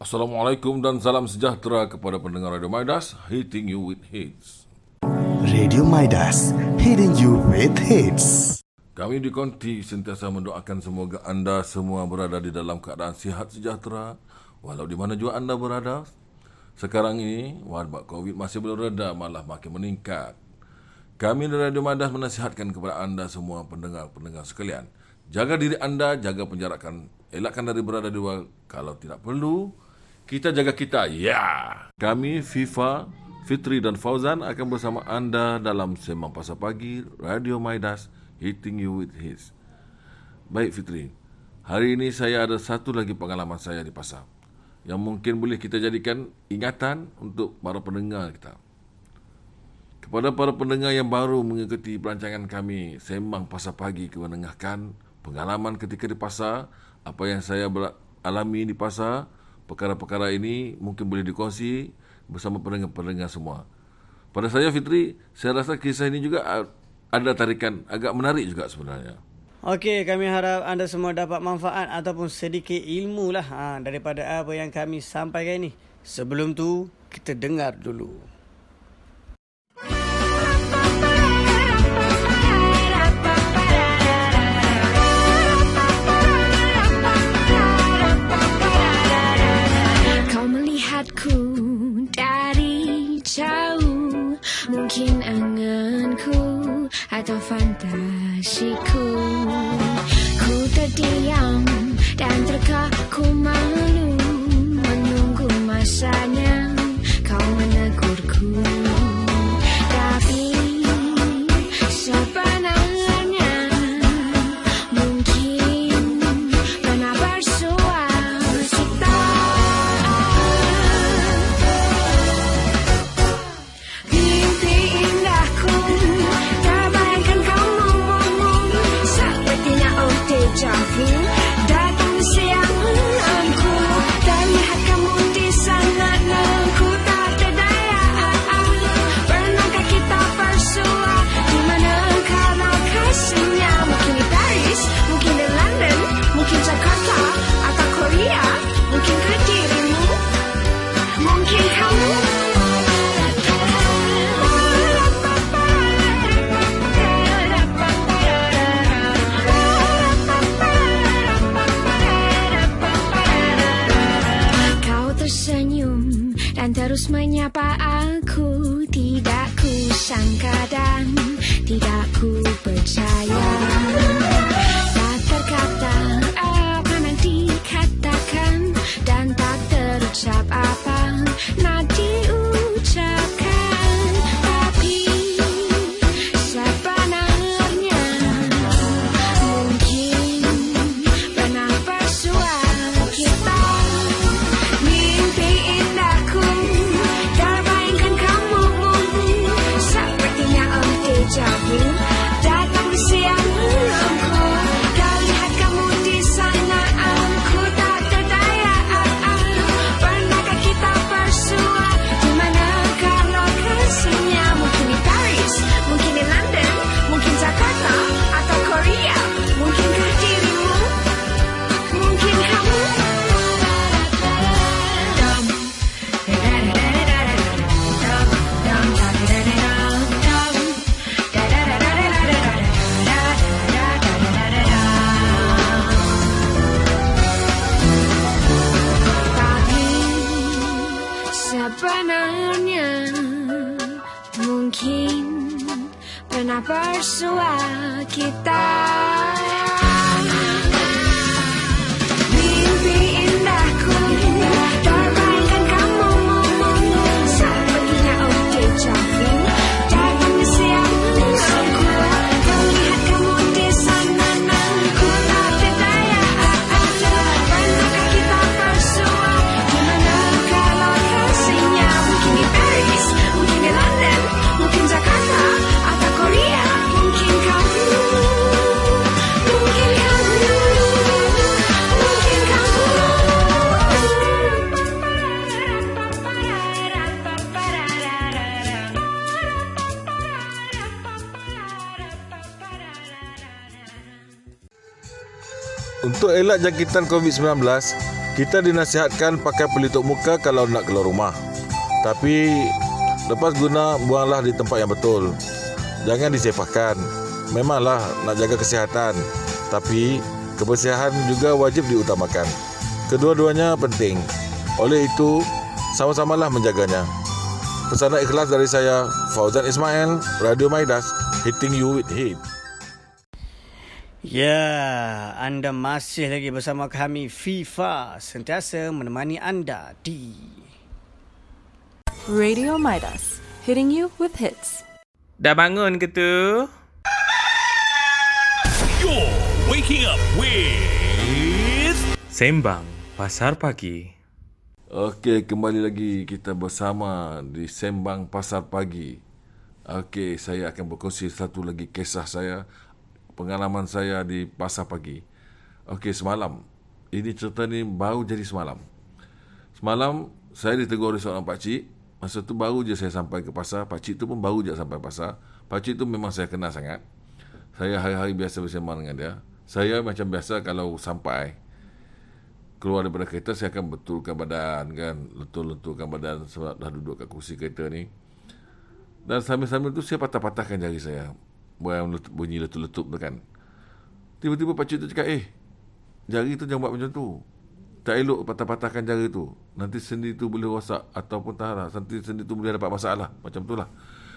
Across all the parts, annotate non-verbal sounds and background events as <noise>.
Assalamualaikum dan salam sejahtera kepada pendengar Radio Midas, hitting you with hits. Radio Midas, hitting you with hits. Kami di Konti sentiasa mendoakan semoga anda semua berada di dalam keadaan sihat sejahtera, walau di mana juga anda berada. Sekarang ini, wabak COVID masih belum reda, malah makin meningkat. Kami di Radio Midas menasihatkan kepada anda semua pendengar-pendengar sekalian. Jaga diri anda, jaga penjarakan, elakkan dari berada di luar kalau tidak perlu, kita jaga kita. Ya. Kami FIFA, Fitri dan Fauzan akan bersama anda dalam Semang Pasar Pagi Radio Maidas Hitting You With His. Baik Fitri. Hari ini saya ada satu lagi pengalaman saya di pasar yang mungkin boleh kita jadikan ingatan untuk para pendengar kita. Kepada para pendengar yang baru mengikuti perancangan kami Sembang Pasar Pagi kemenengahkan pengalaman ketika di pasar, apa yang saya alami di pasar, perkara-perkara ini mungkin boleh dikongsi bersama pendengar-pendengar semua. Pada saya Fitri, saya rasa kisah ini juga ada tarikan agak menarik juga sebenarnya. Okey, kami harap anda semua dapat manfaat ataupun sedikit ilmu lah ha, daripada apa yang kami sampaikan ini. Sebelum tu, kita dengar dulu. Mungkin anganku atau fantasiku. Ku terdiam dan terkaku malu Menunggu masanya 那 Untuk elak jangkitan COVID-19, Kita dinasihatkan pakai pelitup muka kalau nak keluar rumah. Tapi lepas guna buanglah di tempat yang betul. Jangan disepahkan. Memanglah nak jaga kesihatan. Tapi kebersihan juga wajib diutamakan. Kedua-duanya penting. Oleh itu, sama-samalah menjaganya. Pesanan ikhlas dari saya, Fauzan Ismail, Radio Maidas, hitting you with hate. Ya, anda masih lagi bersama kami FIFA sentiasa menemani anda di Radio Midas, hitting you with hits. Dah bangun ke tu? You're waking up with Sembang Pasar Pagi. Okey, kembali lagi kita bersama di Sembang Pasar Pagi. Okey, saya akan berkongsi satu lagi kisah saya, pengalaman saya di Pasar Pagi. Okey, semalam. Ini cerita ni baru jadi semalam. Semalam saya ditegur oleh seorang pakcik. Masa tu baru je saya sampai ke pasar. Pakcik tu pun baru je sampai pasar. Pakcik tu memang saya kenal sangat. Saya hari-hari biasa bersama dengan dia. Saya macam biasa kalau sampai keluar daripada kereta saya akan betulkan badan kan letul-letulkan badan sebab dah duduk kat kursi kereta ni dan sambil-sambil tu saya patah-patahkan jari saya bunyi letup-letup tu kan. Tiba-tiba pakcik tu cakap eh jari tu jangan buat macam tu. Tak elok patah-patahkan jari tu. Nanti sendi tu boleh rosak ataupun tak lah nanti sendi tu boleh dapat masalah. Macam tu lah.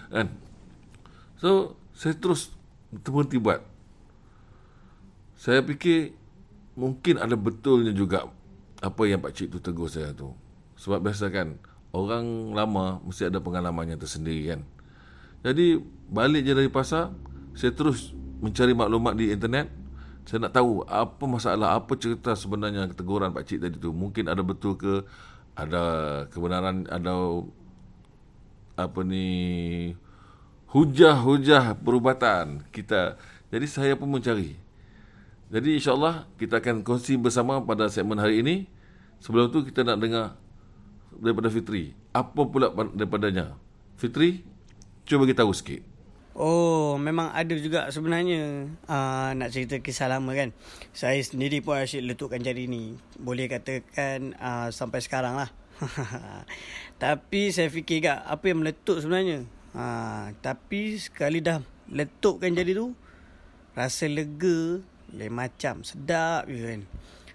Kan? So saya terus terhenti buat. Saya fikir mungkin ada betulnya juga apa yang Pak Cik tu tegur saya tu. Sebab biasa kan, orang lama mesti ada pengalamannya tersendiri kan. Jadi, balik je dari pasar, saya terus mencari maklumat di internet. Saya nak tahu apa masalah, apa cerita sebenarnya teguran Pak Cik tadi tu. Mungkin ada betul ke, ada kebenaran, ada apa ni, hujah-hujah perubatan kita. Jadi, saya pun mencari. Jadi insyaAllah kita akan kongsi bersama pada segmen hari ini. Sebelum tu kita nak dengar daripada Fitri. Apa pula daripadanya? Fitri, cuba bagi tahu sikit. Oh, memang ada juga sebenarnya uh, nak cerita kisah lama kan. Saya sendiri pun asyik letukkan jari ni. Boleh katakan uh, sampai sekarang lah. <laughs> tapi saya fikir kak, apa yang meletup sebenarnya? Uh, tapi sekali dah letupkan jari tu, rasa lega, lain macam sedap je kan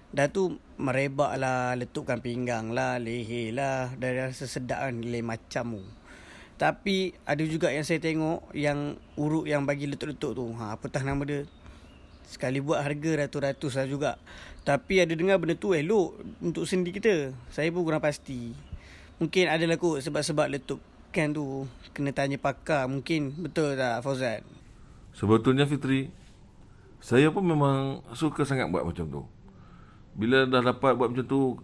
dah tu merebak lah letupkan pinggang lah leher lah dah rasa sedap kan lain macam tu tapi ada juga yang saya tengok yang urut yang bagi letup-letup tu. Ha, apatah nama dia. Sekali buat harga ratus-ratus lah juga. Tapi ada dengar benda tu elok untuk sendi kita. Saya pun kurang pasti. Mungkin adalah kot sebab-sebab letup kan tu. Kena tanya pakar mungkin. Betul tak Fauzan? Sebetulnya Fitri saya pun memang suka sangat buat macam tu. Bila dah dapat buat macam tu,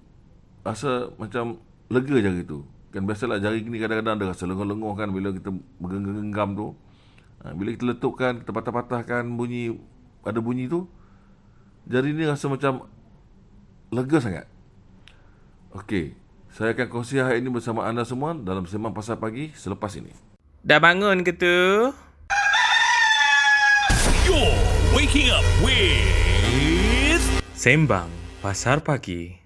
rasa macam lega jari tu. Kan biasalah jari ni kadang-kadang ada rasa lenguh-lenguh kan bila kita bergenggam tu. Ha, bila kita letupkan, kita patah-patahkan bunyi, ada bunyi tu, jari ni rasa macam lega sangat. Okey, saya akan kongsi hari ini bersama anda semua dalam Sembang Pasar Pagi selepas ini. Dah bangun ke tu? You're waking up with Sembang Pasar Pagi.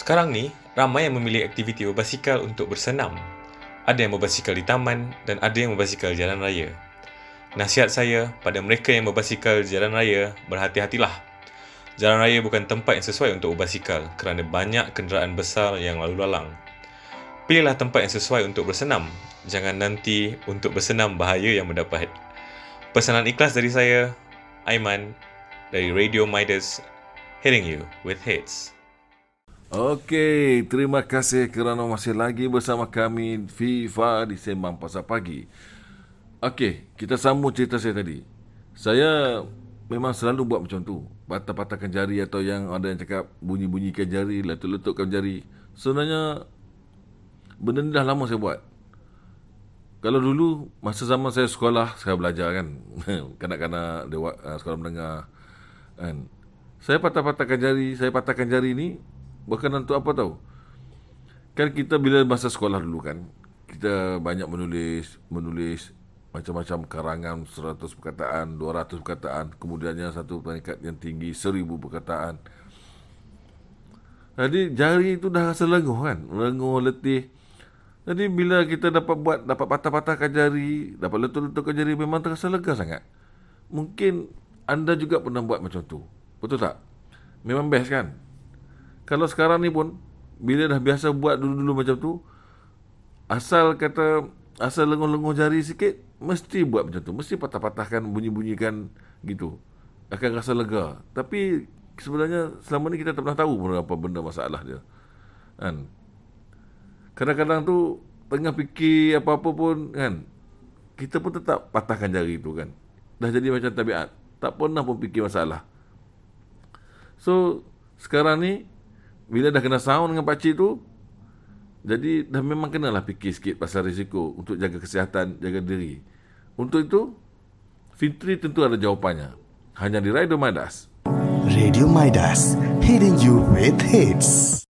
Sekarang ni, ramai yang memilih aktiviti berbasikal untuk bersenam. Ada yang berbasikal di taman dan ada yang berbasikal jalan raya. Nasihat saya pada mereka yang berbasikal jalan raya, berhati-hatilah. Jalan raya bukan tempat yang sesuai untuk berbasikal kerana banyak kenderaan besar yang lalu lalang. Pilihlah tempat yang sesuai untuk bersenam. Jangan nanti untuk bersenam bahaya yang mendapat. Pesanan ikhlas dari saya, Aiman, dari Radio Midas, hitting you with hits. Okey, terima kasih kerana masih lagi bersama kami FIFA di Sembang Pasar Pagi. Okey, kita sambung cerita saya tadi. Saya memang selalu buat macam tu. Patah-patahkan jari atau yang ada yang cakap bunyi-bunyikan jari, letup-letupkan jari. Sebenarnya benda ni dah lama saya buat. Kalau dulu masa zaman saya sekolah, saya belajar kan. <laughs> Kanak-kanak dewa, uh, sekolah menengah kan. Saya patah-patahkan jari, saya patahkan jari ni berkenaan untuk apa tahu? Kan kita bila masa sekolah dulu kan, kita banyak menulis, menulis macam-macam karangan 100 perkataan, 200 perkataan, kemudiannya satu peringkat yang tinggi 1000 perkataan. Jadi jari itu dah rasa lenguh kan, lenguh, letih. Jadi bila kita dapat buat, dapat patah-patahkan jari, dapat letup-letupkan jari, memang terasa lega sangat. Mungkin anda juga pernah buat macam tu. Betul tak? Memang best kan? Kalau sekarang ni pun, bila dah biasa buat dulu-dulu macam tu, asal kata, asal lenguh-lenguh jari sikit, mesti buat macam tu. Mesti patah-patahkan, bunyi-bunyikan gitu. Akan rasa lega. Tapi sebenarnya selama ni kita tak pernah tahu pun apa benda masalah dia. Kan? Kadang-kadang tu, tengah fikir apa-apa pun, kan? Kita pun tetap patahkan jari tu kan. Dah jadi macam tabiat. Tak pernah pun fikir masalah. So, sekarang ni, bila dah kena sound dengan pakcik tu, jadi dah memang kenalah fikir sikit pasal risiko untuk jaga kesihatan, jaga diri. Untuk itu, Fitri tentu ada jawapannya. Hanya di Radio Madas. Radio Midas, hitting you with hits.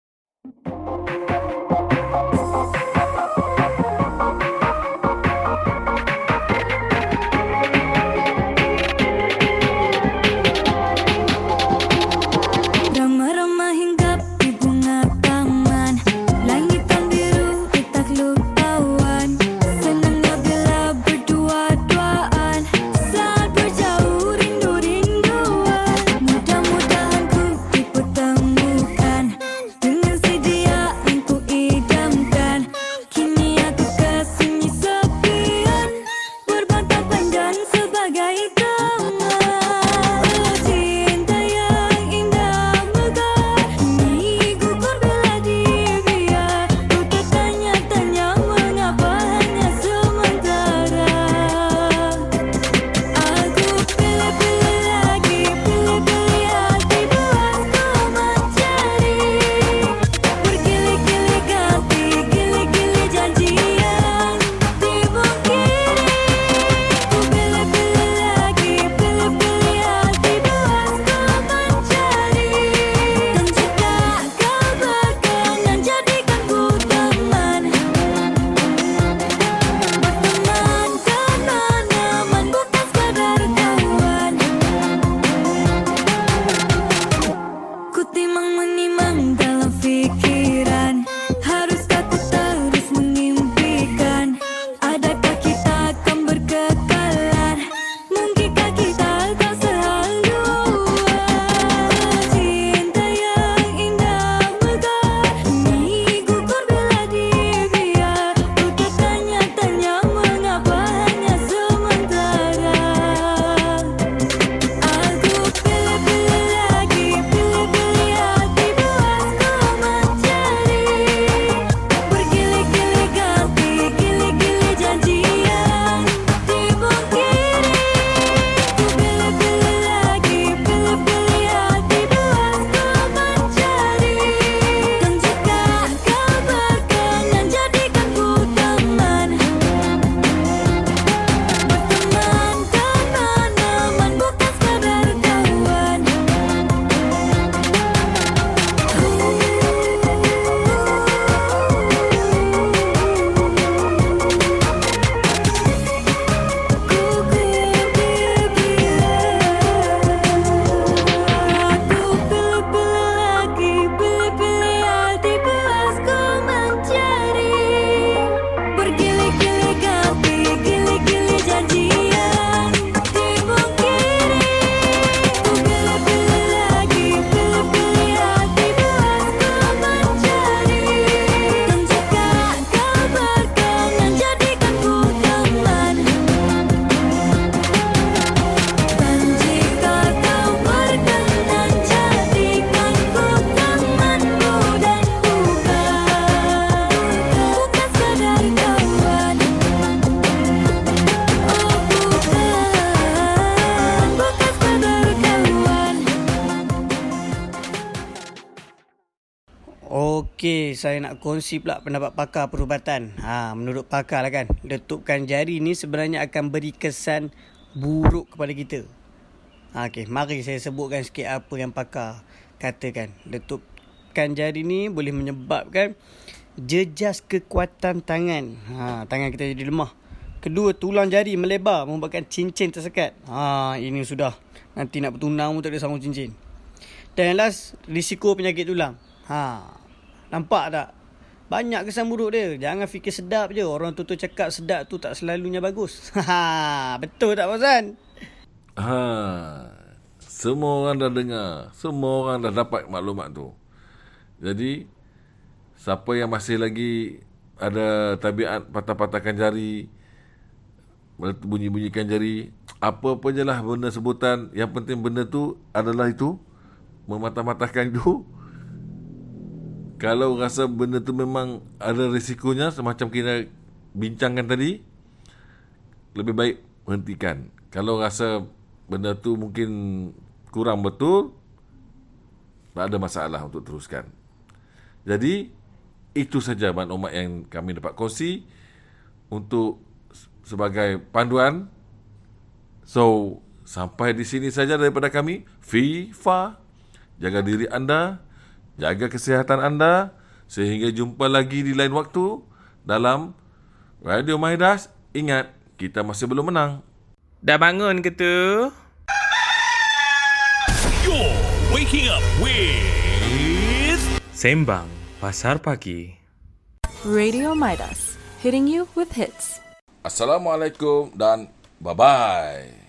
Saya nak kongsi pula pendapat pakar perubatan. Ha, menurut pakar lah kan, letupkan jari ni sebenarnya akan beri kesan buruk kepada kita. Ha, Okey, mari saya sebutkan sikit apa yang pakar katakan. Letupkan jari ni boleh menyebabkan jejas kekuatan tangan. Ha, tangan kita jadi lemah. Kedua, tulang jari melebar membuatkan cincin tersekat. Ha, ini sudah. Nanti nak bertunang pun tak ada sambung cincin. Dan yang last, risiko penyakit tulang. Ha, nampak tak? Banyak kesan buruk dia. Jangan fikir sedap je. Orang tu tu cakap sedap tu tak selalunya bagus. <laughs> Ha, betul tak Fazan? Ha, semua orang dah dengar. Semua orang dah dapat maklumat tu. Jadi, siapa yang masih lagi ada tabiat patah-patahkan jari, bunyi-bunyikan jari, apa-apa je lah benda sebutan, yang penting benda tu adalah itu, mematah-matahkan itu. Kalau rasa benda tu memang ada risikonya, semacam kita bincangkan tadi, lebih baik hentikan. Kalau rasa benda tu mungkin kurang betul, tak ada masalah untuk teruskan. Jadi, itu saja maklumat yang kami dapat kongsi untuk sebagai panduan. So, sampai di sini saja daripada kami. FIFA, jaga diri anda, jaga kesihatan anda. Sehingga jumpa lagi di lain waktu dalam Radio Maidas. Ingat, kita masih belum menang. Dah bangun ke tu? You're waking up with Sembang Pasar Pagi. Radio Midas, hitting you with hits. Assalamualaikum dan bye-bye.